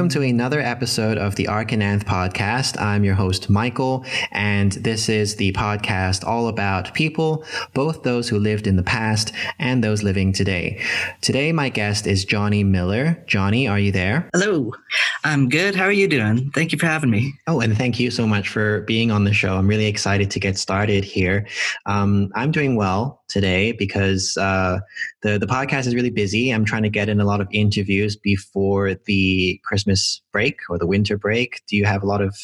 Welcome to another episode of the Arch and Anth podcast. I'm your host, Michael, and this is the podcast all about people, both those who lived in the past and those living today. Today, my guest is Johnny Miller. Johnny, are you there? Hello. I'm good. How are you doing? Thank you for having me. Oh, and thank you so much for being on the show. I'm really excited to get started here. Um, I'm doing well today because uh, the the podcast is really busy. I'm trying to get in a lot of interviews before the Christmas break or the winter break. Do you have a lot of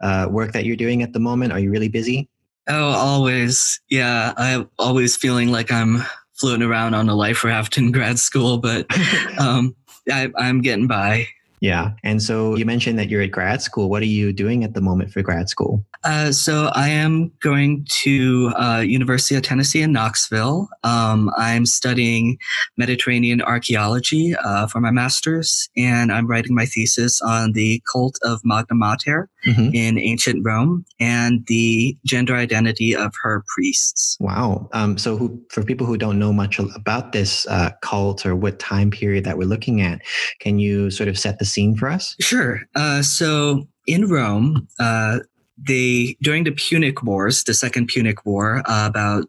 uh, work that you're doing at the moment? Are you really busy? Oh, always. Yeah, I'm always feeling like I'm floating around on a life raft in grad school, but um, I, I'm getting by. Yeah. And so you mentioned that you're at grad school. What are you doing at the moment for grad school? Uh, so I am going to uh, University of Tennessee in Knoxville. Um, I'm studying Mediterranean archaeology uh, for my master's, and I'm writing my thesis on the cult of Magna Mater mm-hmm. in ancient Rome and the gender identity of her priests. Wow. Um, so who, for people who don't know much about this uh, cult or what time period that we're looking at, can you sort of set the scene for us? Sure. Uh, so in Rome, uh, they during the Punic Wars, the Second Punic War, uh, about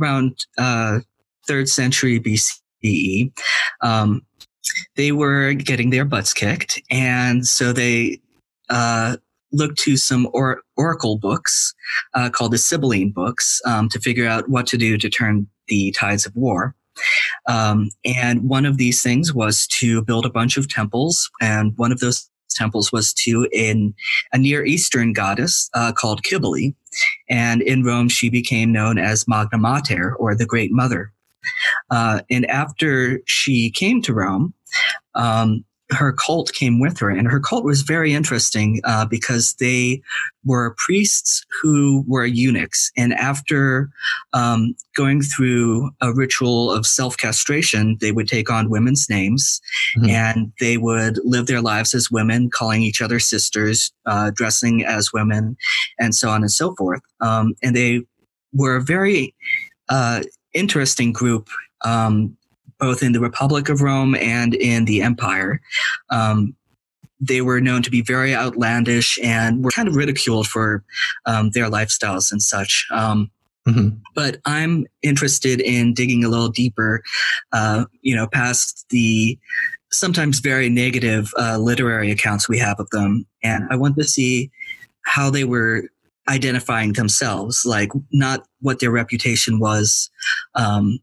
around uh, third century BCE, um, they were getting their butts kicked, and so they uh, looked to some or- oracle books uh, called the Sibylline books um, to figure out what to do to turn the tides of war. Um, and one of these things was to build a bunch of temples, and one of those temples was to in a Near Eastern goddess uh, called Cybele. And in Rome, she became known as Magna Mater or the Great Mother. Uh, and after she came to Rome, um, her cult came with her, and her cult was very interesting uh, because they were priests who were eunuchs. And after um, going through a ritual of self castration, they would take on women's names mm-hmm. and they would live their lives as women, calling each other sisters, uh, dressing as women, and so on and so forth. Um, and they were a very uh, interesting group. Um, both in the Republic of Rome and in the Empire. Um, they were known to be very outlandish and were kind of ridiculed for um, their lifestyles and such. Um, mm-hmm. But I'm interested in digging a little deeper, uh, you know, past the sometimes very negative uh, literary accounts we have of them. And I want to see how they were identifying themselves, like not what their reputation was um,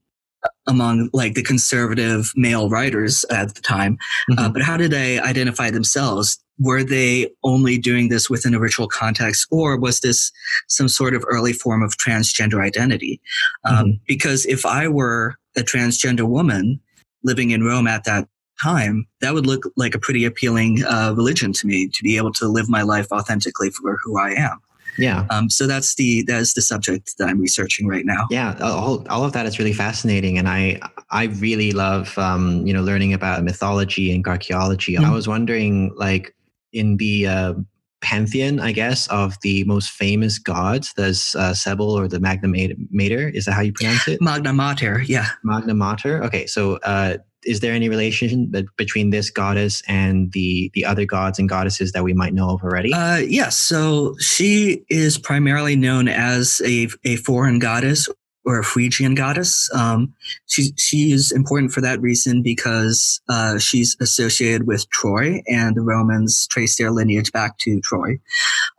among like the conservative male writers at the time. Uh, mm-hmm. Uh, but how did they identify themselves? Were they only doing this within a ritual context, or was this some sort of early form of transgender identity? Um, mm-hmm. Because if I were a transgender woman living in Rome at that time, that would look like a pretty appealing uh, religion to me to be able to live my life authentically for who I am. Yeah. Um, so that's the that's the subject that I'm researching right now. Yeah, all, all of that is really fascinating, and I I really love um, you know learning about mythology and archaeology. Mm-hmm. I was wondering, like in the uh, pantheon, I guess, of the most famous gods, there's uh, Cybele or the Magna Mater. Is that how you pronounce it? Magna Mater. Yeah. Magna Mater. Okay, so. Uh, is there any relation between this goddess and the the other gods and goddesses that we might know of already? Uh, yes. So she is primarily known as a, a foreign goddess or a Phrygian goddess. Um, she she is important for that reason because uh, she's associated with Troy, and the Romans trace their lineage back to Troy,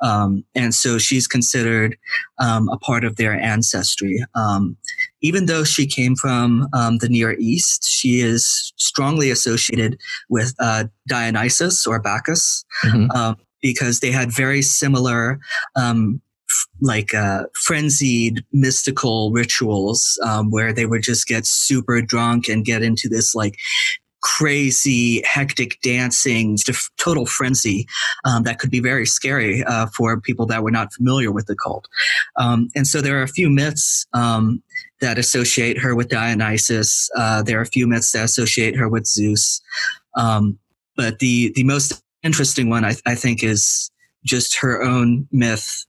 um, and so she's considered um, a part of their ancestry. Even though she came from um, the Near East, she is strongly associated with uh, Dionysus or Bacchus. Mm-hmm. Um, because they had very similar um, like uh, frenzied mystical rituals um, where they would just get super drunk and get into this like crazy, hectic dancing, total frenzy um, that could be very scary uh, for people that were not familiar with the cult. Um, and so there are a few myths um, that associate her with Dionysus. Uh, there are a few myths that associate her with Zeus. Um, but the the most interesting one, I, I think, is just her own myth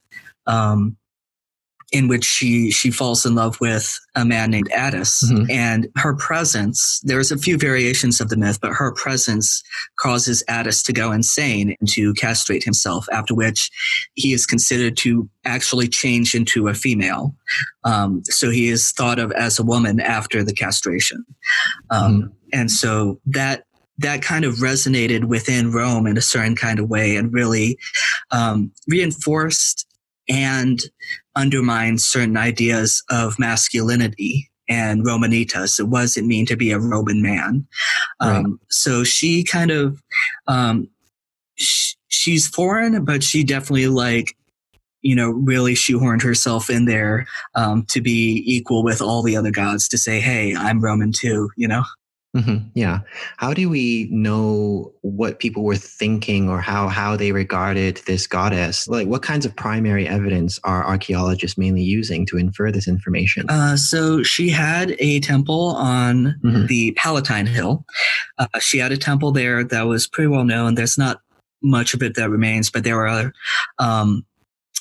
um, in which she she falls in love with a man named Attis, mm-hmm. and her presence. There's a few variations of the myth, but her presence causes Attis to go insane and to castrate himself. After which, he is considered to actually change into a female. Um, so he is thought of as a woman after the castration, um, mm-hmm. and so that that kind of resonated within Rome in a certain kind of way and really um, reinforced and undermined certain ideas of masculinity and Romanitas. It wasn't mean to be a Roman man. Right. Um, so she kind of, um, sh- she's foreign, but she definitely like, you know, really shoehorned herself in there um, to be equal with all the other gods to say, hey, I'm Roman too, you know? Mm-hmm. Yeah. How do we know what people were thinking or how, how they regarded this goddess? Like, what kinds of primary evidence are archaeologists mainly using to infer this information? Uh, so, she had a temple on mm-hmm. the Palatine Hill. Uh, she had a temple there that was pretty well known. There's not much of it that remains, but there were um,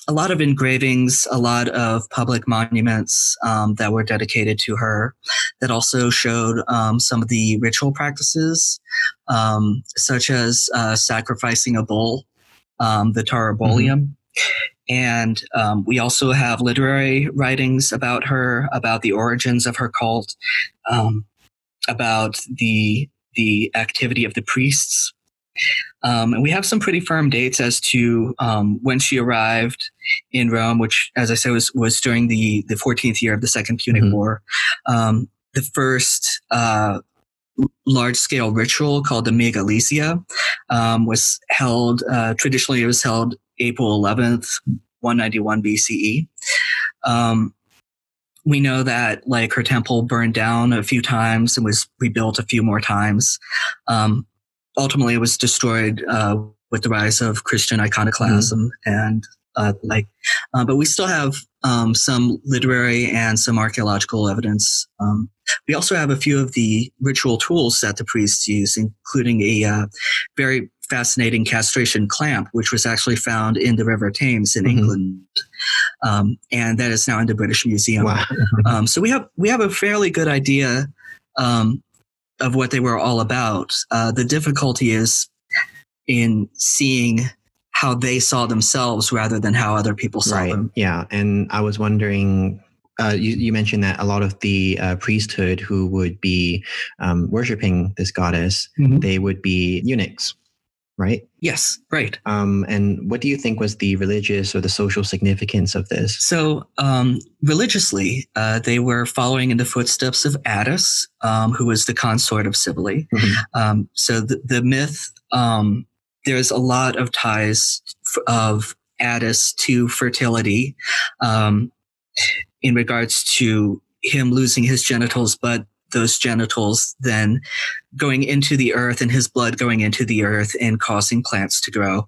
a lot of engravings, a lot of public monuments um, that were dedicated to her that also showed um, some of the ritual practices, um, such as uh, sacrificing a bull, um, the Taurobolium. Mm-hmm. And um, we also have literary writings about her, about the origins of her cult, um, about the the activity of the priests um, and we have some pretty firm dates as to um, when she arrived in Rome, which, as I said, was, was during the, the 14th year of the Second Punic mm-hmm. War. Um, the first uh, large scale ritual called the Megalesia um, was held, uh, traditionally, it was held April 11th, 191 BCE um, we know that like her temple burned down a few times and was rebuilt a few more times. Um, ultimately it was destroyed uh, with the rise of Christian iconoclasm mm-hmm. and uh, like, uh, but we still have um, some literary and some archaeological evidence. Um, we also have a few of the ritual tools that the priests use, including a uh, very fascinating castration clamp, which was actually found in the River Thames in mm-hmm. England, um, and that is now in the British Museum. Wow. Um, so we have we have a fairly good idea um, of what they were all about. Uh, the difficulty is in seeing how they saw themselves rather than how other people saw right. them. Yeah, and I was wondering. Uh, you, you, mentioned that a lot of the uh, priesthood who would be um, worshiping this goddess, mm-hmm. they would be eunuchs right? Yes, right. Um, and what do you think was the religious or the social significance of this? So, um, religiously, uh, they were following in the footsteps of Attis, um, who was the consort of Cybele. Mm-hmm. Um, so, the, the myth, um, there's a lot of ties of Attis to fertility um, in regards to him losing his genitals, but those genitals then going into the earth and his blood going into the earth and causing plants to grow.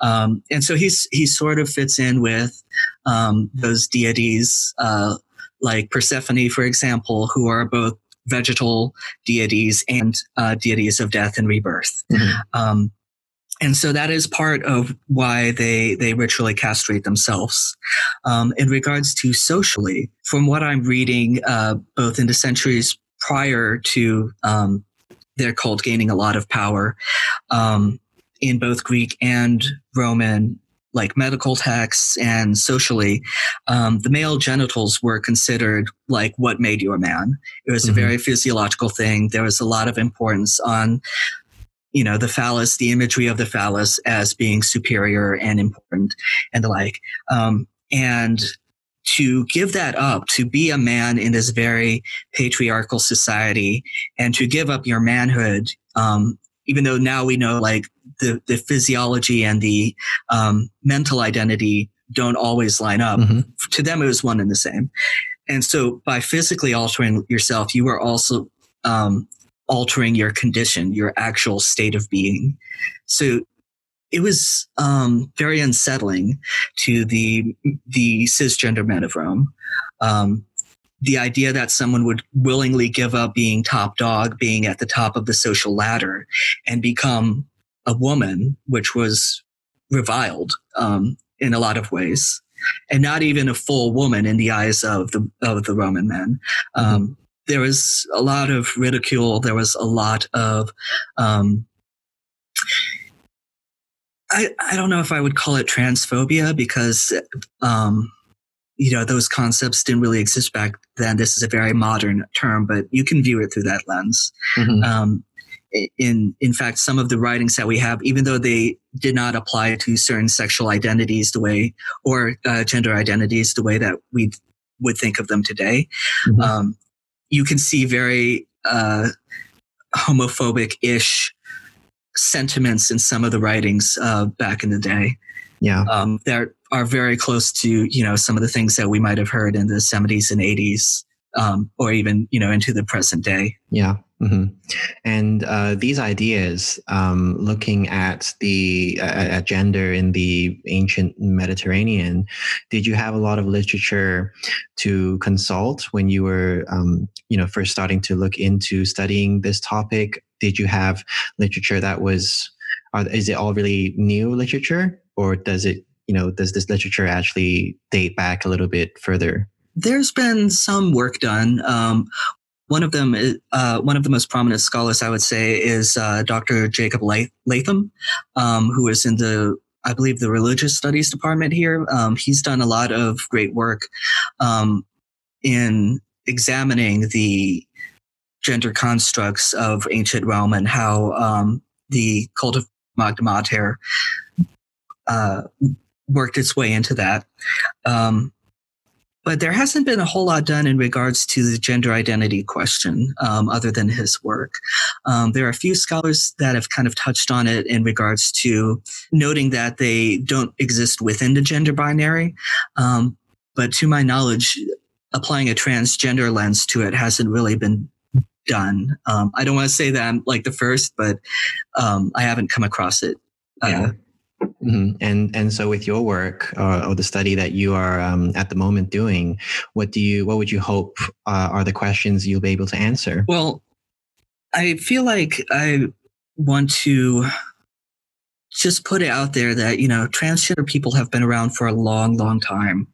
Um, and so he's he sort of fits in with um, those deities uh, like Persephone, for example, who are both vegetal deities and uh, deities of death and rebirth. Mm-hmm. Um, and so that is part of why they they ritually castrate themselves. Um, in regards to socially, from what I'm reading, uh, both in the centuries prior to um, their cult gaining a lot of power um, in both Greek and Roman, like medical texts and socially, um, the male genitals were considered like what made you a man. It was mm-hmm. a very physiological thing. There was a lot of importance on you know the phallus the imagery of the phallus as being superior and important and the like um, and to give that up, to be a man in this very patriarchal society, and to give up your manhood, um, even though now we know like the, the physiology and the um, mental identity don't always line up. Mm-hmm. To them, it was one and the same. And so by physically altering yourself, you are also um, altering your condition, your actual state of being. So it was um, very unsettling to the the cisgender men of Rome. Um, the idea that someone would willingly give up being top dog, being at the top of the social ladder, and become a woman, which was reviled um, in a lot of ways. and not even a full woman in the eyes of the of the Roman men. Um, there was a lot of ridicule. There was a lot of um, I, I don't know if I would call it transphobia because um, you know those concepts didn't really exist back then. This is a very modern term, but you can view it through that lens. Mhm. Um, in in fact, some of the writings that we have, even though they did not apply to certain sexual identities the way or uh, gender identities the way that we would think of them today, Mhm. um, you can see very uh, homophobic ish sentiments in some of the writings uh, back in the day yeah. um, that are very close to you know some of the things that we might have heard in the 70s and 80s um, or even you know into the present day Yeah. Hmm And uh, these ideas, um, looking at the uh, at gender in the ancient Mediterranean, did you have a lot of literature to consult when you were, um, you know, first starting to look into studying this topic? Did you have literature that was, are, is it all really new literature, or does it, you know, does this literature actually date back a little bit further? there's been some work done um, one of them is, uh, one of the most prominent scholars i would say is uh, dr jacob latham um, who is in the i believe the religious studies department here. Um, he's done a lot of great work um, in examining the gender constructs of ancient rome and how um, the cult of magna mater uh, worked its way into that. Um, but there hasn't been a whole lot done in regards to the gender identity question um, other than his work. Um, there are a few scholars that have kind of touched on it in regards to noting that they don't exist within the gender binary. Um, but to my knowledge, applying a transgender lens to it hasn't really been done. Um, I don't want to say that I'm like the first, but um, I haven't come across it. Uh, Yeah. Hmm And and so with your work uh, or the study that you are um, at the moment doing, what do you what would you hope uh, are the questions you'll be able to answer? Well, I feel like I want to just put it out there that, you know, transgender people have been around for a long, long time,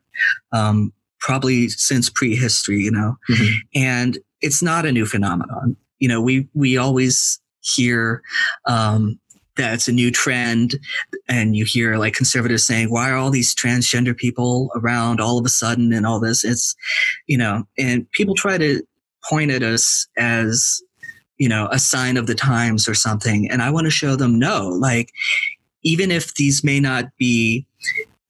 um, probably since prehistory, you know, Mhm. and it's not a new phenomenon. You know, we, we always hear, um, that it's a new trend and you hear like conservatives saying why are all these transgender people around all of a sudden and all this? It's you know and people try to point at us as you know a sign of the times or something and i want to show them no like even if these may not be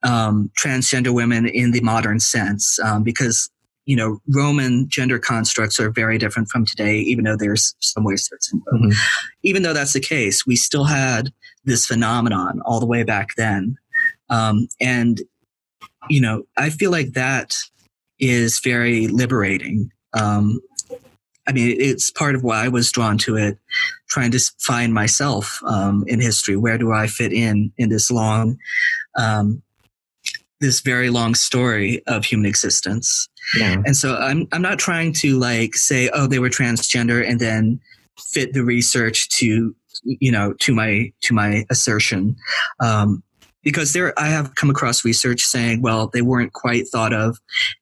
um, transgender women in the modern sense um, because you know roman gender constructs are very different from today even though there's some ways both Mhm. even though that's the case we still had this phenomenon all the way back then um, and you know i feel like that is very liberating um, I mean, it's part of why I was drawn to it, trying to find myself um, in history. Where do I fit in in this long, um, this very long story of human existence? Yeah. And so I'm I'm not trying to like say, oh, they were transgender, and then fit the research to you know to my to my assertion. Um, because there, I have come across research saying, well, they weren't quite thought of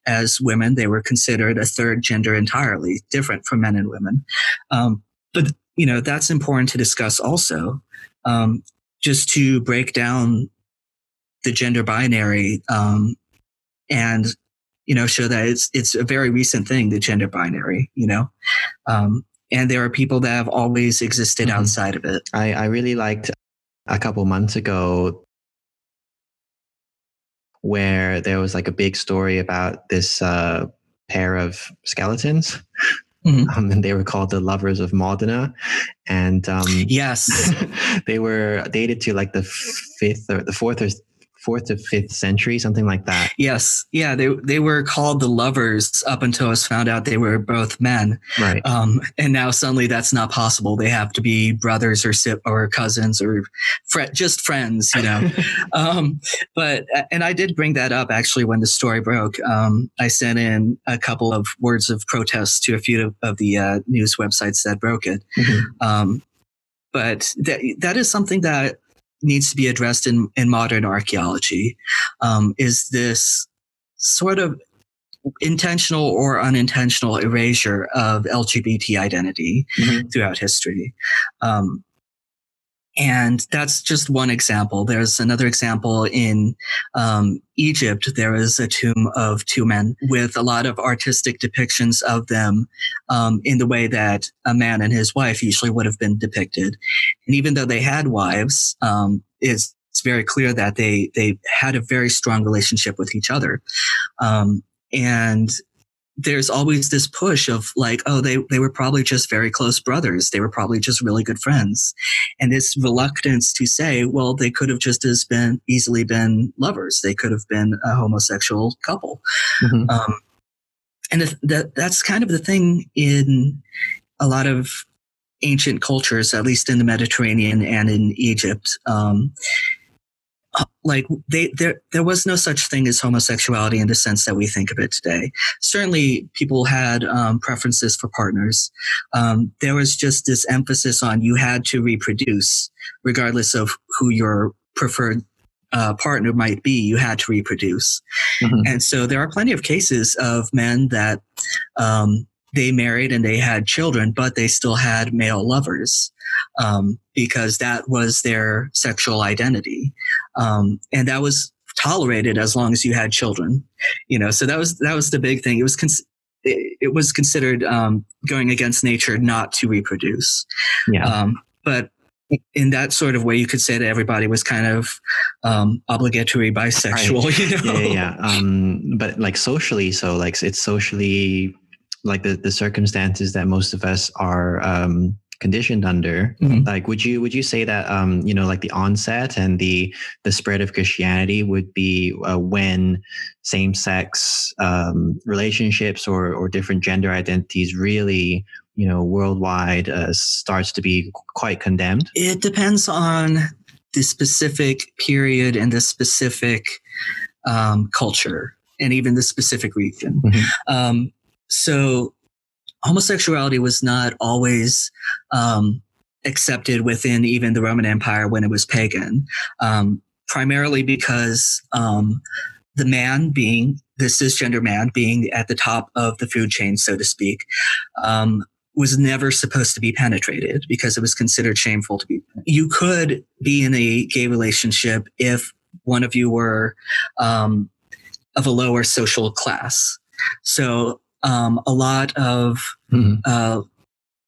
as women; they were considered a third gender entirely, different from men and women. Um, but you know, that's important to discuss also, um, just to break down the gender binary um, and you know show that it's it's a very recent thing, the gender binary. You know. Um, and there are people that have always existed Mhm. outside of it. I, I really liked a couple months ago where there was like a big story about this uh, pair of skeletons. Mhm. Um, and they were called the lovers of Modena. And um, Yes. they were dated to like the fifth or the fourth or fourth to fifth century, something like that. Yes, yeah, they they were called the lovers up until it was found out they were both men, Right. um, and now suddenly that's not possible. They have to be brothers or si- or cousins or fr- just friends, you know. um, but and I did bring that up actually when the story broke. Um, I sent in a couple of words of protest to a few of, of the uh, news websites that broke it. Mhm. Um, but that that is something that needs to be addressed in, in modern archaeology um, is this sort of intentional or unintentional erasure of LGBT identity mm-hmm. throughout history. Um, and that's just one example. There's another example in um, Egypt. There is a tomb of two men with a lot of artistic depictions of them um, in the way that a man and his wife usually would have been depicted. And even though they had wives, um, it's, it's very clear that they they had a very strong relationship with each other. Um, and there's always this push of like, oh, they, they were probably just very close brothers. They were probably just really good friends. And this reluctance to say, well, they could have just as been easily been lovers. They could have been a homosexual couple. Mm-hmm. Um, and that, that's kind of the thing in a lot of ancient cultures, at least in the Mediterranean and in Egypt. Um, like they there there was no such thing as homosexuality in the sense that we think of it today. Certainly, people had um, preferences for partners. Um, there was just this emphasis on you had to reproduce, regardless of who your preferred uh, partner might be. You had to reproduce, mm-hmm. and so there are plenty of cases of men that um, they married and they had children, but they still had male lovers um, because that was their sexual identity, um, and that was tolerated as long as you had children. You know, so that was that was the big thing. It was. Cons- it, it was considered um, going against nature not to reproduce. Yeah. Um, but in that sort of way, you could say that everybody was kind of um, obligatory bisexual. Right. You know? Yeah, yeah. Um, but like socially, so like it's socially like the, the circumstances that most of us are um, conditioned under mm-hmm. like would you would you say that um, you know like the onset and the the spread of christianity would be uh, when same-sex um, relationships or or different gender identities really you know worldwide uh, starts to be quite condemned it depends on the specific period and the specific um, culture and even the specific region mm-hmm. So homosexuality was not always um, accepted within even the Roman Empire when it was pagan, um, primarily because um, the man being the cisgender man being at the top of the food chain, so to speak, um, was never supposed to be penetrated because it was considered shameful to be. You could be in a gay relationship if one of you were um, of a lower social class. So um, a lot of mm-hmm. uh,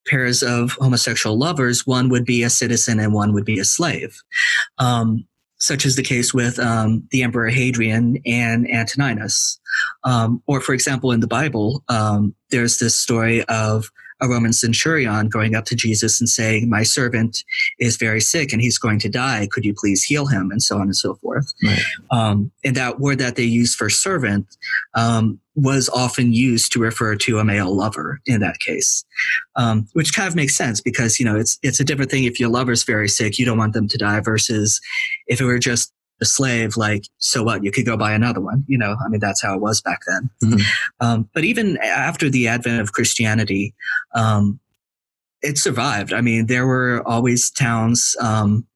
pairs of homosexual lovers, one would be a citizen and one would be a slave. Um, such as the case with um, the Emperor Hadrian and Antinous. Um, or, for example, in the Bible, um, there's this story of a Roman centurion going up to Jesus and saying, My servant is very sick and he's going to die. Could you please heal him? And so on and so forth. Right. Um, and that word that they use for servant um, was often used to refer to a male lover in that case, um, which kind of makes sense because, you know, it's, it's a different thing if your lover's very sick, you don't want them to die versus if it were just a slave, like, so what? You could go buy another one. You know, I mean, that's how it was back then. Mm-hmm. Um, but even after the advent of Christianity, um, it survived. I mean, there were always towns um,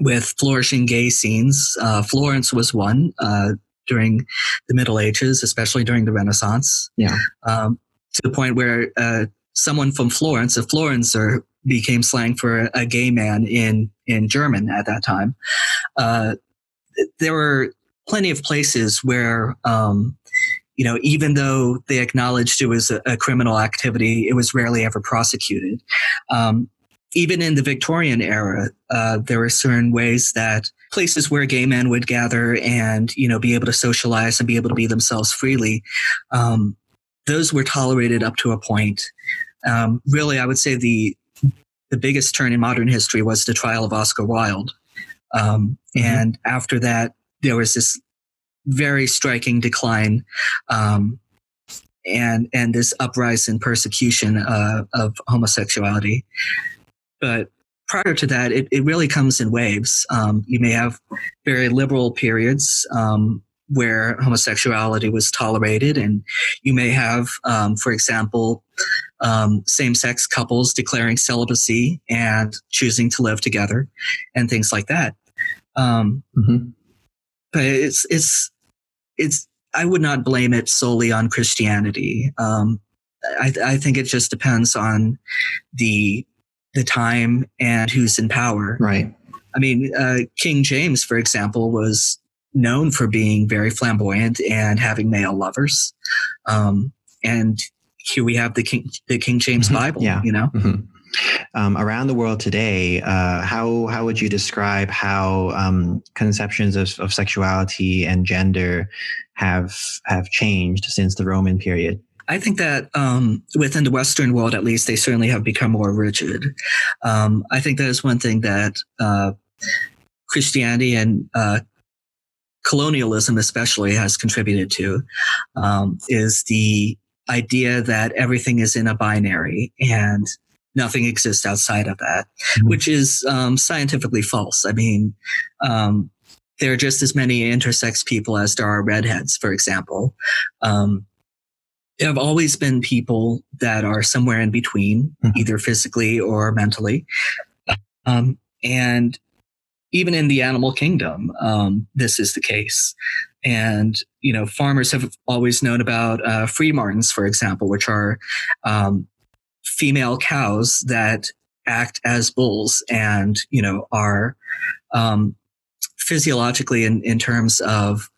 with flourishing gay scenes. Uh, Florence was one uh, during the Middle Ages, especially during the Renaissance. Yeah. Um, to the point where uh, someone from Florence, a Florencer, became slang for a gay man in in German at that time. Uh, there were plenty of places where, um, you know, even though they acknowledged it was a, a criminal activity, it was rarely ever prosecuted. Um, even in the Victorian era, uh, there were certain ways that places where gay men would gather and you know be able to socialize and be able to be themselves freely, um, those were tolerated up to a point. Um, really, I would say the the biggest turn in modern history was the trial of Oscar Wilde, um, mm-hmm. And after that, there was this very striking decline um, and and this uprising in persecution uh, of homosexuality. But prior to that, it, it really comes in waves. Um, you may have very liberal periods um, where homosexuality was tolerated, and you may have, um, for example, um, same-sex couples declaring celibacy and choosing to live together, and things like that. Um, mm-hmm. But it's it's it's. I would not blame it solely on Christianity. Um, I, I think it just depends on the the time and who's in power. Right. I mean, uh, King James, for example, was known for being very flamboyant and having male lovers. Um, and here we have the King, the King James mm-hmm. Bible. Yeah. You know. Mm-hmm. Um, around the world today, uh, how how would you describe how um, conceptions of, of sexuality and gender have have changed since the Roman period? I think that um, within the Western world, at least, they certainly have become more rigid. Um, I think that is one thing that uh, Christianity and uh, colonialism, especially, has contributed to um, is the idea that everything is in a binary and nothing exists outside of that, mm-hmm. which is um, scientifically false. I mean, um, there are just as many intersex people as there are redheads, for example. Um, there have always been people that are somewhere in between, mm-hmm. either physically or mentally. Um, and even in the animal kingdom, um, this is the case. And, you know, farmers have always known about uh, Freemartins, for example, which are um, female cows that act as bulls and, you know, are um, physiologically in, in terms of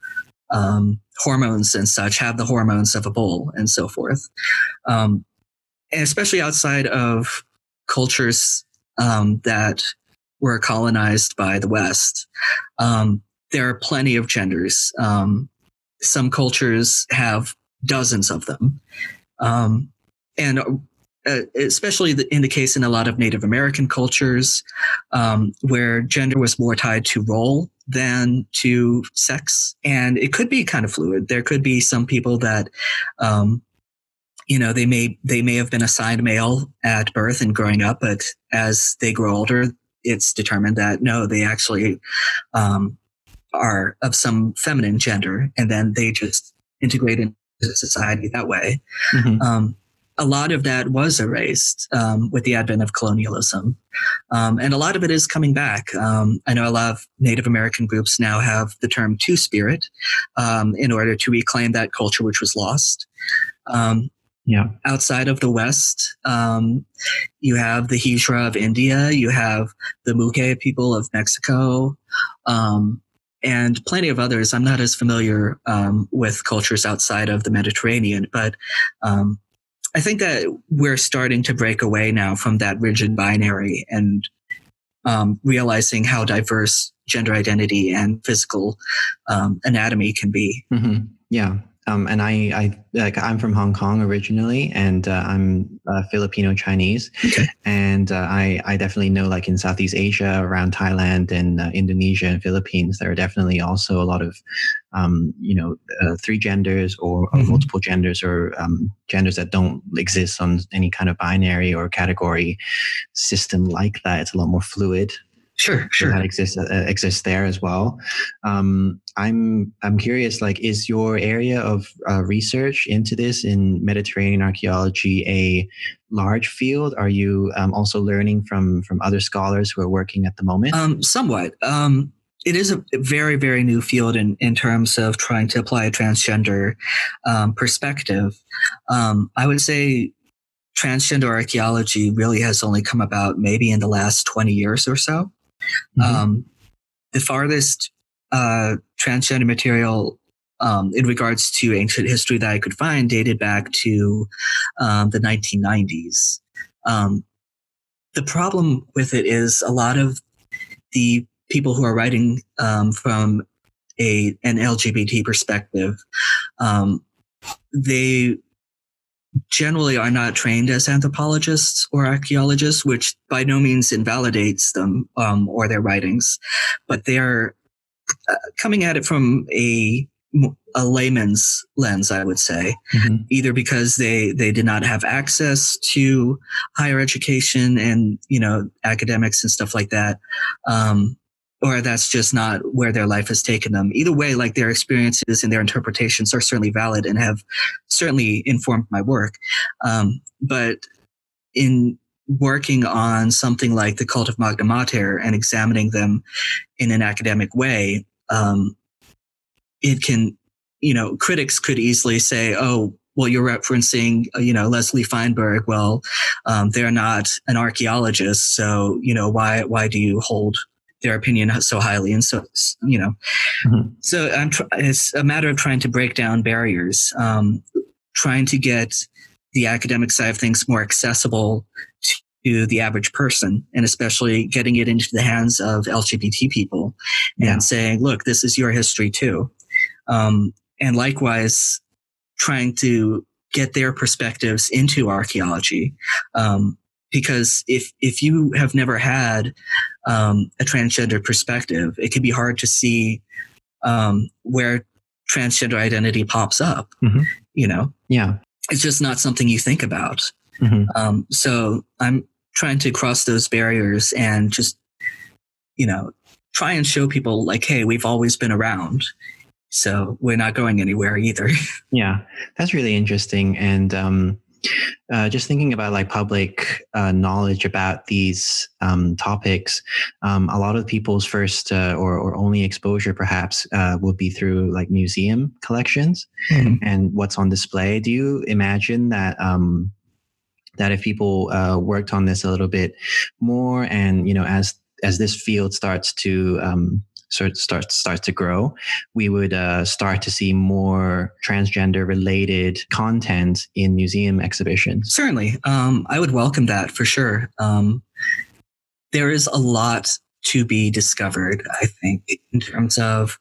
um, hormones and such, have the hormones of a bull and so forth. Um, and especially outside of cultures um, that were colonized by the West, um, there are plenty of genders. Um, some cultures have dozens of them. Um, and uh, especially in the case in a lot of Native American cultures, um, where gender was more tied to role than to sex. And it could be kind of fluid. There could be some people that, um, you know, they may they may have been assigned male at birth and growing up, but as they grow older, it's determined that no, they actually um, are of some feminine gender, and then they just integrate into society that way. Mm-hmm. Um, a lot of that was erased um, with the advent of colonialism. Um, and a lot of it is coming back. Um, I know a lot of Native American groups now have the term Two Spirit um, in order to reclaim that culture which was lost. Um, yeah. Outside of the West, um, you have the Hijra of India, you have the Muxe people of Mexico, and plenty of others. I'm not as familiar with cultures outside of the Mediterranean, but I think that we're starting to break away now from that rigid binary and um, realizing how diverse gender identity and physical um, anatomy can be. Mm-hmm. Yeah, um, and I, I like I'm from Hong Kong originally, and uh, I'm uh, Filipino Chinese, okay. and uh, I I definitely know like in Southeast Asia, around Thailand and uh, Indonesia and Philippines, there are definitely also a lot of um, you know uh, three genders or, or mm-hmm. multiple genders or um, genders that don't exist on any kind of binary or category system like that. It's a lot more fluid. Sure, sure. That exists uh, exists there as well. Um, I'm I'm curious. Like, is your area of uh, research into this in Mediterranean archaeology a large field? Are you um, also learning from from other scholars who are working at the moment? Um, somewhat. Um, it is a very very new field in in terms of trying to apply a transgender um, perspective. Um, I would say transgender archaeology really has only come about maybe in the last 20 years or so. Mm-hmm. Um, the farthest uh, transgender material um, in regards to ancient history that I could find dated back to um, the 1990s. Um, the problem with it is a lot of the people who are writing um, from a an LGBT perspective, um, they generally are not trained as anthropologists or archaeologists, which by no means invalidates them um, or their writings, but they are uh, coming at it from a a layman's lens, I would say, mm-hmm. either because they they did not have access to higher education and you know academics and stuff like that, um, or that's just not where their life has taken them. Either way, like their experiences and their interpretations are certainly valid and have certainly informed my work. Um, but in working on something like the cult of Magna Mater and examining them in an academic way, um, it can, you know, critics could easily say, oh, well, you're referencing, uh, you know, Leslie Feinberg. Well, um, they're not an archaeologist, so you know why why do you hold their opinion so highly? And so you know, mm-hmm. so I'm tr- it's a matter of trying to break down barriers, um, trying to get the academic side of things more accessible to the average person and especially getting it into the hands of lgbt people yeah. and saying look this is your history too um, and likewise trying to get their perspectives into archaeology um, because if if you have never had um, a transgender perspective it can be hard to see um, where transgender identity pops up mm-hmm. you know yeah it's just not something you think about mm-hmm. Um, so i'm trying to cross those barriers and just you know try and show people like hey we've always been around so we're not going anywhere either. yeah, that's really interesting. And um, uh, just thinking about like public uh, knowledge about these um, topics, um, a lot of people's first uh, or, or only exposure perhaps uh, will be through like museum collections mm-hmm. and what's on display. Do you imagine that? Um, that if people uh, worked on this a little bit more, and you know, as as this field starts to um, sort of starts starts to grow, we would uh, start to see more transgender related content in museum exhibitions. Certainly, um, I would welcome that for sure. Um, there is a lot to be discovered, I think, in terms of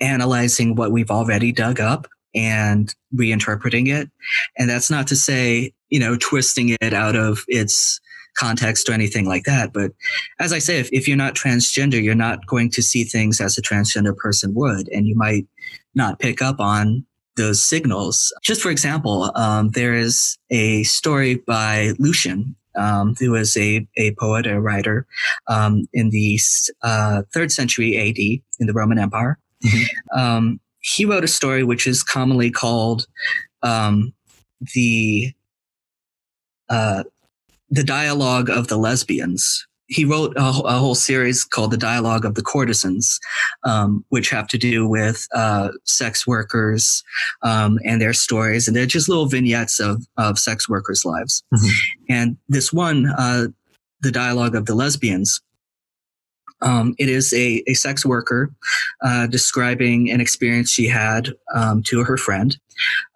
analyzing what we've already dug up and reinterpreting it. And that's not to say, you know, twisting it out of its context or anything like that. But as I say, if, if you're not transgender, you're not going to see things as a transgender person would, and you might not pick up on those signals. Just for example, um, there is a story by Lucian, um, who was a, a poet, a writer um, in the uh, third century AD in the Roman Empire. Mm-hmm. Um, he wrote a story which is commonly called um, the uh, the dialogue of the lesbians. He wrote a, a whole series called the Dialogue of the Courtesans, um, which have to do with uh, sex workers um, and their stories, and they're just little vignettes of of sex workers' lives. Mm-hmm. And this one, uh, the Dialogue of the Lesbians, um, it is a, a sex worker uh, describing an experience she had um, to her friend,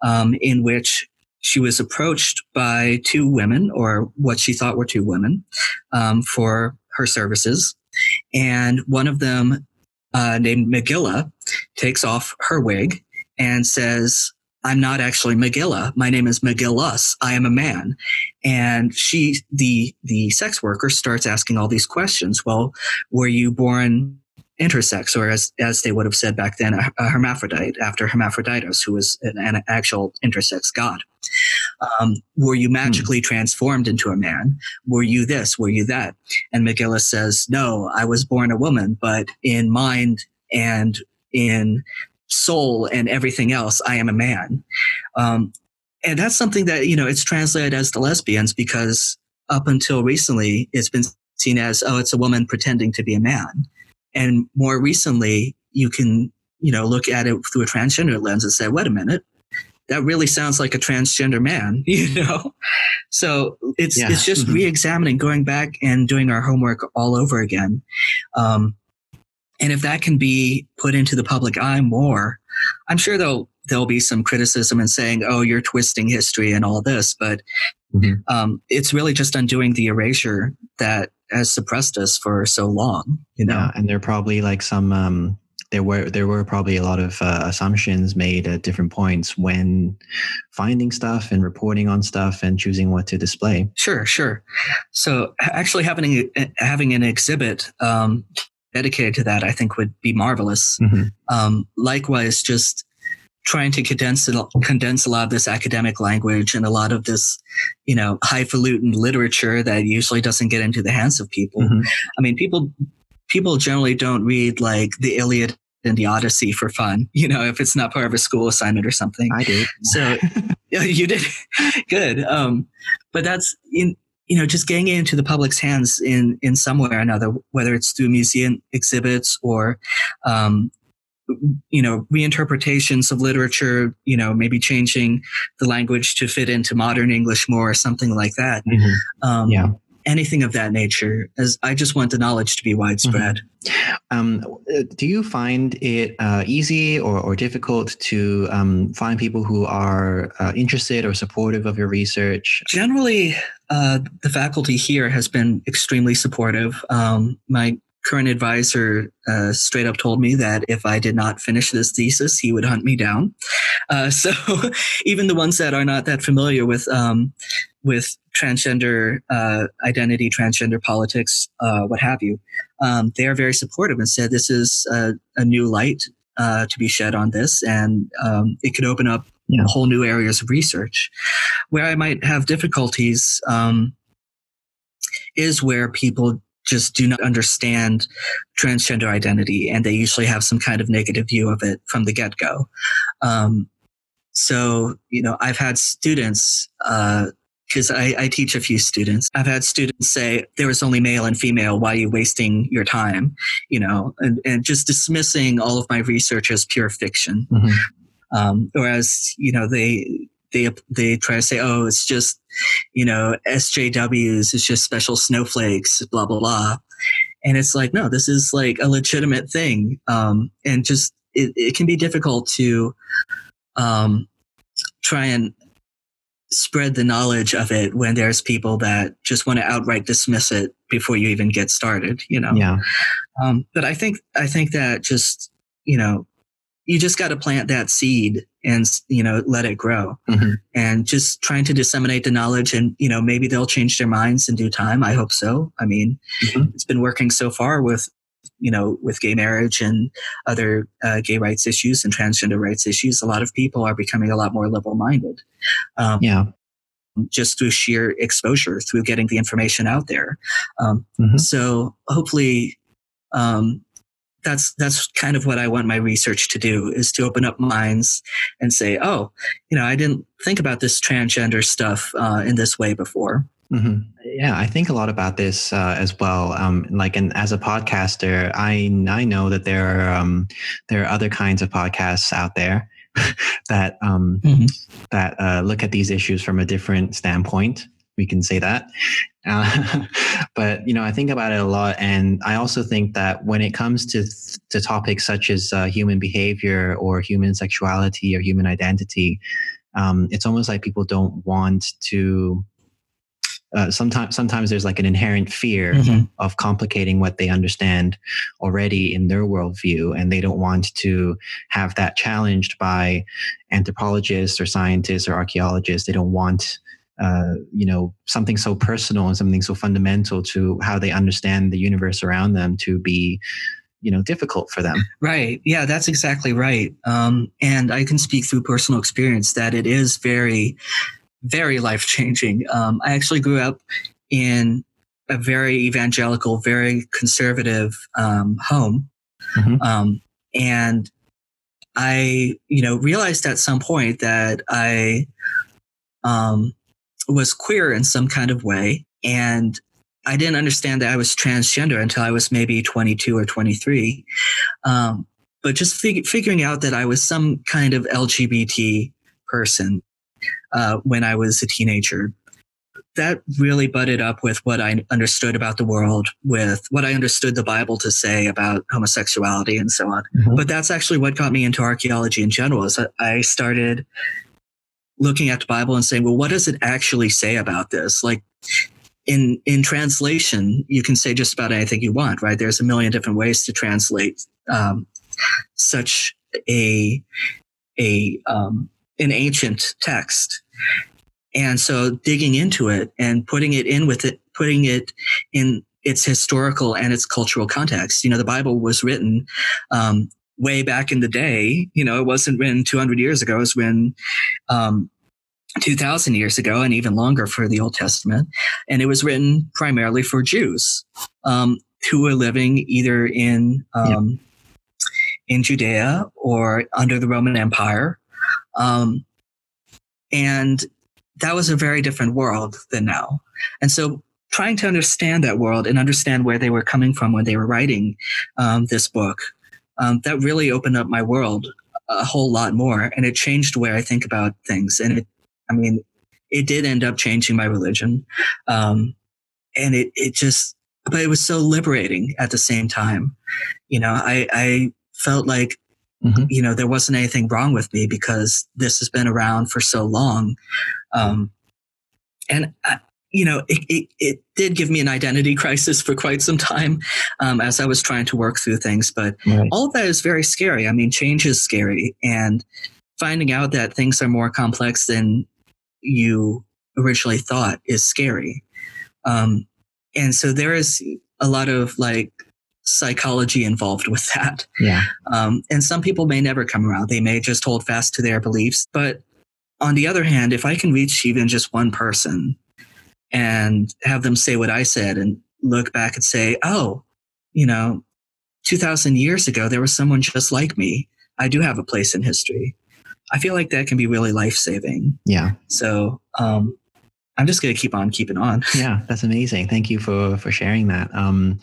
um, in which she was approached by two women, or what she thought were two women, um, for her services. And one of them, uh, named Megilla, takes off her wig and says, I'm not actually Megilla. My name is Megillus. I am a man. And she, the, the sex worker starts asking all these questions. Well, were you born intersex, or as, as they would have said back then, a, a hermaphrodite after Hermaphroditus, who was an, an actual intersex god. Um, were you magically hmm. transformed into a man? Were you this? Were you that? And Megillus says, no, I was born a woman, but in mind and in soul and everything else, I am a man. Um, and that's something that, you know, it's translated as the lesbians because up until recently, it's been seen as, oh, it's a woman pretending to be a man. And more recently, you can, you know, look at it through a transgender lens and say, wait a minute, that really sounds like a transgender man, you know? So it's, yeah. it's just mm-hmm. re-examining, going back and doing our homework all over again. Um, and if that can be put into the public eye more, I'm sure there'll, there'll be some criticism and saying, oh, you're twisting history and all this, but mm-hmm. um, it's really just undoing the erasure that has suppressed us for so long, you know? Yeah, and there are probably like some, um, there were there were probably a lot of uh, assumptions made at different points when finding stuff and reporting on stuff and choosing what to display. Sure, sure. So actually having having an exhibit um, dedicated to that, I think, would be marvelous. Mm-hmm. Um, likewise, just trying to condense condense a lot of this academic language and a lot of this, you know, highfalutin literature that usually doesn't get into the hands of people. Mm-hmm. I mean, people people generally don't read like the Iliad and the Odyssey for fun, you know, if it's not part of a school assignment or something. I did. So you did good. Um, but that's in, you know, just getting it into the public's hands in in some way or another, whether it's through museum exhibits or um, you know reinterpretations of literature you know maybe changing the language to fit into modern english more or something like that. Mm-hmm. um, yeah. anything of that nature as i just want the knowledge to be widespread. Mm-hmm. um, do you find it uh, easy or, or difficult to um, find people who are uh, interested or supportive of your research? Generally uh, the faculty here has been extremely supportive. Um, my current advisor uh, straight up told me that if I did not finish this thesis, he would hunt me down. Uh, so even the ones that are not that familiar with um, with transgender uh, identity, transgender politics, uh, what have you, um, they are very supportive and said this is a, a new light uh, to be shed on this, and um, it could open up whole new areas of research. Where I might have difficulties um, is where people just do not understand transgender identity and they usually have some kind of negative view of it from the get-go. Um, so you know i've had students because uh, I, I, teach a few students. I've had students say there was only male and female. Why are you wasting your time? You know and, and just dismissing all of my research as pure fiction. Mm-hmm. um, whereas you know they they they try to say, oh, it's just you know SJWs, it's just special snowflakes, blah blah blah, and it's like no, this is like a legitimate thing, um, and just it, it can be difficult to um, try and spread the knowledge of it when there's people that just want to outright dismiss it before you even get started you know? Yeah. Um, but i think i think that just you know you just got to plant that seed and you know let it grow mm-hmm. and just trying to disseminate the knowledge and you know maybe they'll change their minds in due time i hope so i mean mm-hmm. it's been working so far with you know with gay marriage and other uh, gay rights issues and transgender rights issues a lot of people are becoming a lot more liberal minded um, yeah just through sheer exposure through getting the information out there um, mm-hmm. so hopefully um, that's that's kind of what I want my research to do is to open up minds and say, oh, you know, I didn't think about this transgender stuff uh, in this way before. Mm-hmm. Yeah, I think a lot about this uh, as well. Um, like, and as a podcaster, I I know that there are um, there are other kinds of podcasts out there that um, mm-hmm. that uh, look at these issues from a different standpoint we can say that. Uh, but you know, I think about it a lot, and I also think that when it comes to to topics such as uh, human behavior or human sexuality or human identity, um, it's almost like people don't want to. Uh, sometimes, sometimes there's like an inherent fear mm-hmm. of complicating what they understand already in their worldview, and they don't want to have that challenged by anthropologists or scientists or archaeologists. They don't want uh, you know something so personal and something so fundamental to how they understand the universe around them to be you know difficult for them. Right. Yeah that's exactly right. Um, and i can speak through personal experience that it is very very life changing um, i actually grew up in a very evangelical very conservative um, home. Mm-hmm. Um, and i you know realized at some point that i um, was queer in some kind of way. And I didn't understand that I was transgender until I was maybe 22 or 23. Um, but just fig- figuring out that I was some kind of LGBT person uh, when I was a teenager, that really butted up with what I understood about the world, with what I understood the Bible to say about homosexuality and so on. Mm-hmm. But that's actually what got me into archaeology in general. Is I started looking at the Bible and saying, well, what does it actually say about this? Like in in translation, you can say just about anything you want, right? There's a million different ways to translate um, such a a um, an ancient text. And so digging into it and putting it in with it, putting it in its historical and its cultural context. You know, the Bible was written um, way back in the day. You know, it wasn't when 200 years ago. It was when um, 2000 years ago and even longer for the Old Testament. And it was written primarily for Jews um, who were living either in um, yep. in Judea or under the Roman Empire. Um, and that was a very different world than now. And so trying to understand that world and understand where they were coming from when they were writing um, this book, um, that really opened up my world a whole lot more. And it changed the way I think about things. And it, I mean, it did end up changing my religion. Um, and it, it just, but it was so liberating at the same time. You know, I, I felt like, mm-hmm. you know, there wasn't anything wrong with me because this has been around for so long. Um, and I, you know, it, it, it, did give me an identity crisis for quite some time um, as I was trying to work through things. But right. all that is very scary. I mean, change is scary. And finding out that things are more complex than you originally thought is scary. Um, and so there is a lot of like psychology involved with that. Yeah. Um, and some people may never come around. They may just hold fast to their beliefs. But on the other hand, if I can reach even just one person and have them say what I said and look back and say, oh, you know, 2000 years ago, there was someone just like me. I do have a place in history. I feel like that can be really life saving. Yeah. So, um, I'm just going to keep on keeping on. yeah, that's amazing. Thank you for for sharing that. Um,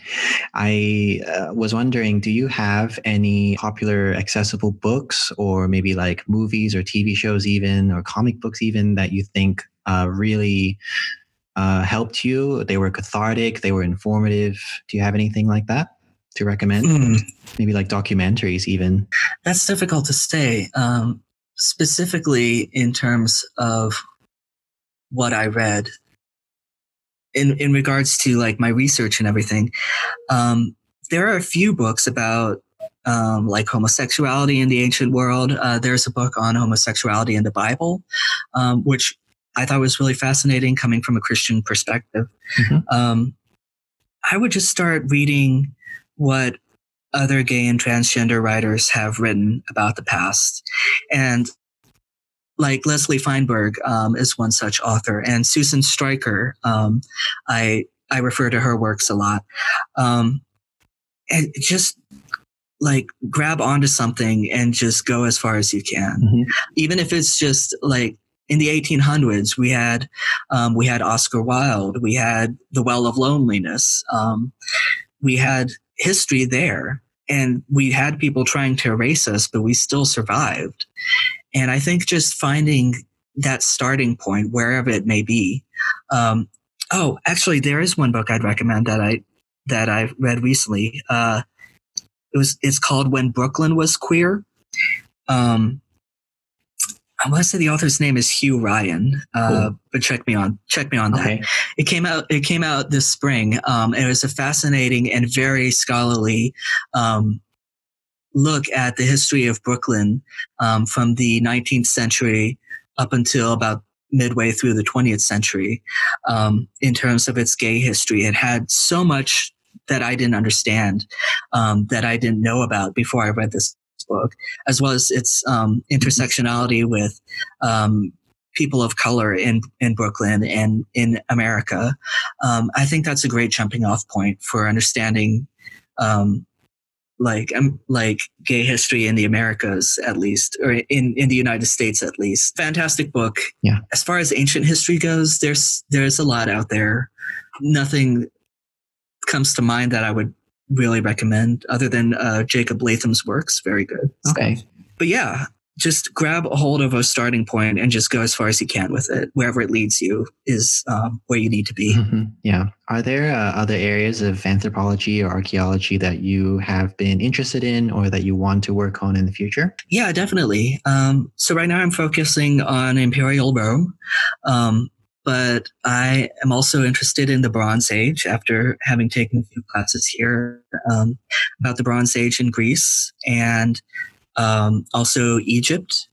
I uh, was wondering, do you have any popular accessible books, or maybe like movies or TV shows, even or comic books, even that you think uh, really uh, helped you? They were cathartic, they were informative. Do you have anything like that to recommend? Mm. Maybe like documentaries, even. That's difficult to say. Um, specifically in terms of what I read in in regards to like my research and everything. Um, there are a few books about um, like homosexuality in the ancient world. Uh, there's a book on homosexuality in the Bible, um, which I thought was really fascinating coming from a Christian perspective. Mm-hmm. Um, I would just start reading what other gay and transgender writers have written about the past. And like Leslie Feinberg um, is one such author, and Susan Stryker. Um, I I refer to her works a lot, um, and just like grab onto something and just go as far as you can, mm-hmm. even if it's just like in the 1800s we had um, we had Oscar Wilde, we had The Well of Loneliness, um, we had history there, and we had people trying to erase us, but we still survived. And I think just finding that starting point, wherever it may be. Um, oh, actually, there is one book I'd recommend that I that I read recently. Uh, it was it's called When Brooklyn Was Queer. Um, I want to say the author's name is Hugh Ryan, uh, cool. but check me on check me on that. Okay. It came out it came out this spring. Um, it was a fascinating and very scholarly um, look at the history of Brooklyn um, from the 19th century up until about midway through the 20th century um, in terms of its gay history. It had so much that I didn't understand, um, that I didn't know about before I read this book, as well as its um, intersectionality with um, people of color in in Brooklyn and in America. Um, I think that's a great jumping off point for understanding um, like um, like gay history in the Americas at least, or in in the United States at least. Fantastic book. Yeah. As far as ancient history goes, there's there's a lot out there. Nothing comes to mind that I would really recommend other than uh, Jacob Latham's works. Very good. Okay. But yeah, just grab a hold of a starting point and just go as far as you can with it. Wherever it leads you is um, where you need to be. Mm-hmm. Yeah. Are there uh, other areas of anthropology or archaeology that you have been interested in or that you want to work on in the future? Yeah, definitely. Um, so right now I'm focusing on Imperial Rome. Um, but I am also interested in the Bronze Age after having taken a few classes here um, about the Bronze Age in Greece and um, also Egypt,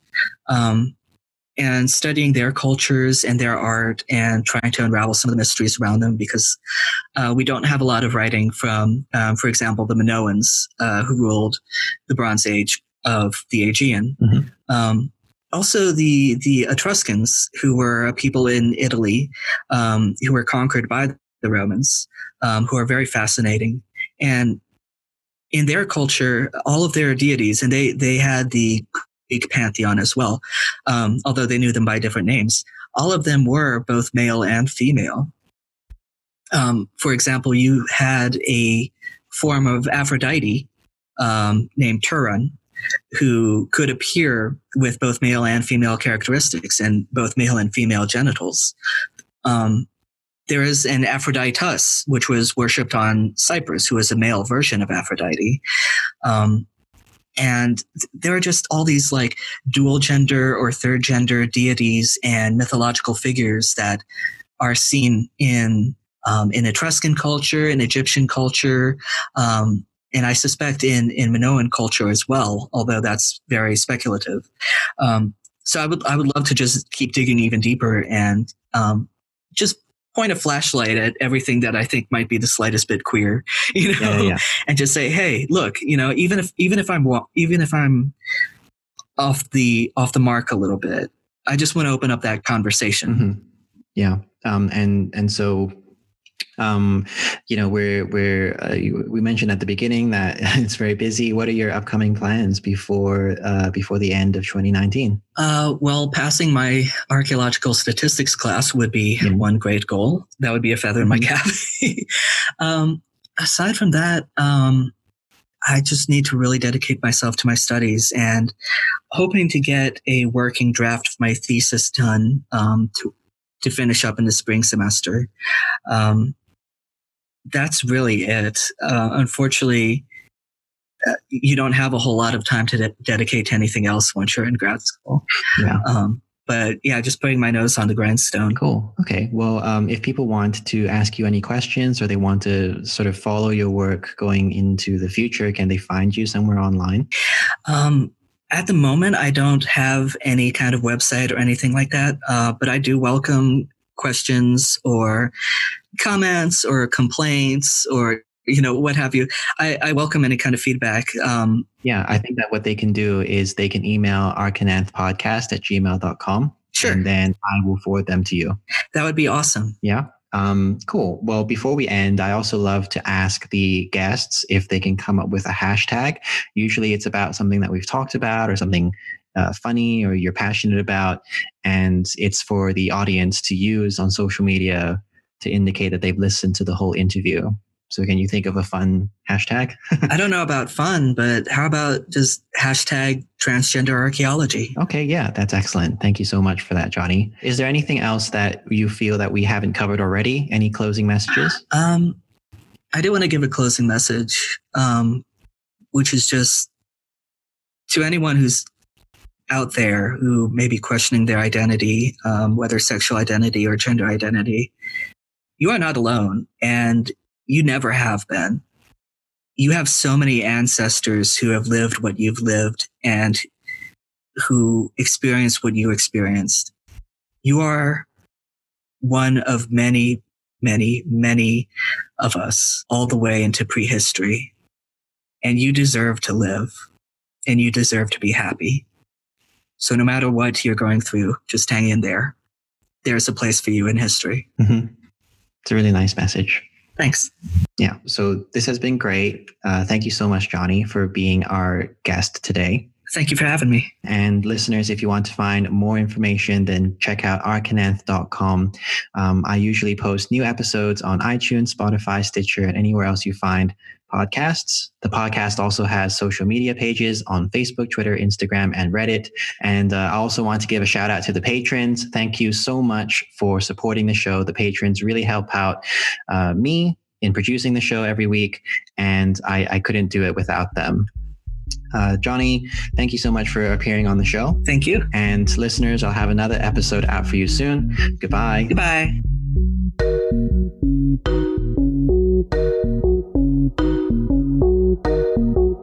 um, and studying their cultures and their art and trying to unravel some of the mysteries around them because uh, we don't have a lot of writing from, um, for example, the Minoans uh, who ruled the Bronze Age of the Aegean. Mm-hmm. Also, the the Etruscans, who were a people in Italy, um, who were conquered by the Romans, um, who are very fascinating. And in their culture, all of their deities, and they they had the Greek pantheon as well, um, although they knew them by different names. All of them were both male and female, um, for example, you had a form of Aphrodite um, named Turan, who could appear with both male and female characteristics and both male and female genitals. Um, there is an Aphroditus, which was worshipped on Cyprus, who is a male version of Aphrodite. Um, and there are just all these like dual gender or third gender deities and mythological figures that are seen in um, in Etruscan culture, in Egyptian culture, um, and I suspect in in Minoan culture as well. Although that's very speculative. Um, so I would I would love to just keep digging even deeper and um, just point a flashlight at everything that I think might be the slightest bit queer, you know, yeah, yeah. and just say, hey, look, you know, even if even if I'm even if I'm off the off the mark a little bit, I just want to open up that conversation. Mm-hmm. Yeah, um, and and so um, you know, we're we're uh, we mentioned at the beginning that it's very busy. What are your upcoming plans before uh, before the end of 2019? Uh, well, passing my archaeological statistics class would be yeah. one great goal. That would be a feather in my mm-hmm. cap. um, aside from that, um, I just need to really dedicate myself to my studies and hoping to get a working draft of my thesis done um, to to finish up in the spring semester. Um, that's really it. Uh, unfortunately, uh, you don't have a whole lot of time to de- dedicate to anything else once you're in grad school. Yeah. Um, but yeah, just putting my nose on the grindstone. Cool. Okay. Well, um, if people want to ask you any questions or they want to sort of follow your work going into the future, can they find you somewhere online? Um, at the moment, I don't have any kind of website or anything like that, uh, but I do welcome questions or comments or complaints or you know what have you i, I welcome any kind of feedback um, yeah i think that what they can do is they can email archandanthpodcast at gmail.com sure and then i will forward them to you that would be awesome yeah um, cool. Well, before we end, I also love to ask the guests if they can come up with a hashtag. Usually it's about something that we've talked about or something uh, funny or you're passionate about. And it's for the audience to use on social media to indicate that they've listened to the whole interview. So can you think of a fun hashtag? I don't know about fun, but how about just hashtag transgender archaeology? Okay, yeah, that's excellent. Thank you so much for that, Johnny. Is there anything else that you feel that we haven't covered already? Any closing messages? Um, I do want to give a closing message, um, which is just to anyone who's out there who may be questioning their identity, um, whether sexual identity or gender identity you are not alone and you never have been. You have so many ancestors who have lived what you've lived and who experienced what you experienced. You are one of many, many, many of us all the way into prehistory. And you deserve to live and you deserve to be happy. So no matter what you're going through, just hang in there. There's a place for you in history. Mm-hmm. It's a really nice message. Thanks. Yeah. So this has been great. Uh, thank you so much, Johnny, for being our guest today. Thank you for having me. And listeners, if you want to find more information, then check out archandanth.com. Um, I usually post new episodes on iTunes, Spotify, Stitcher, and anywhere else you find podcasts. The podcast also has social media pages on Facebook, Twitter, Instagram, and Reddit. And uh, I also want to give a shout out to the patrons. Thank you so much for supporting the show. The patrons really help out uh, me in producing the show every week, and I, I couldn't do it without them. Uh, Johnny, thank you so much for appearing on the show. Thank you. And listeners, I'll have another episode out for you soon. Goodbye. Goodbye. Thank you.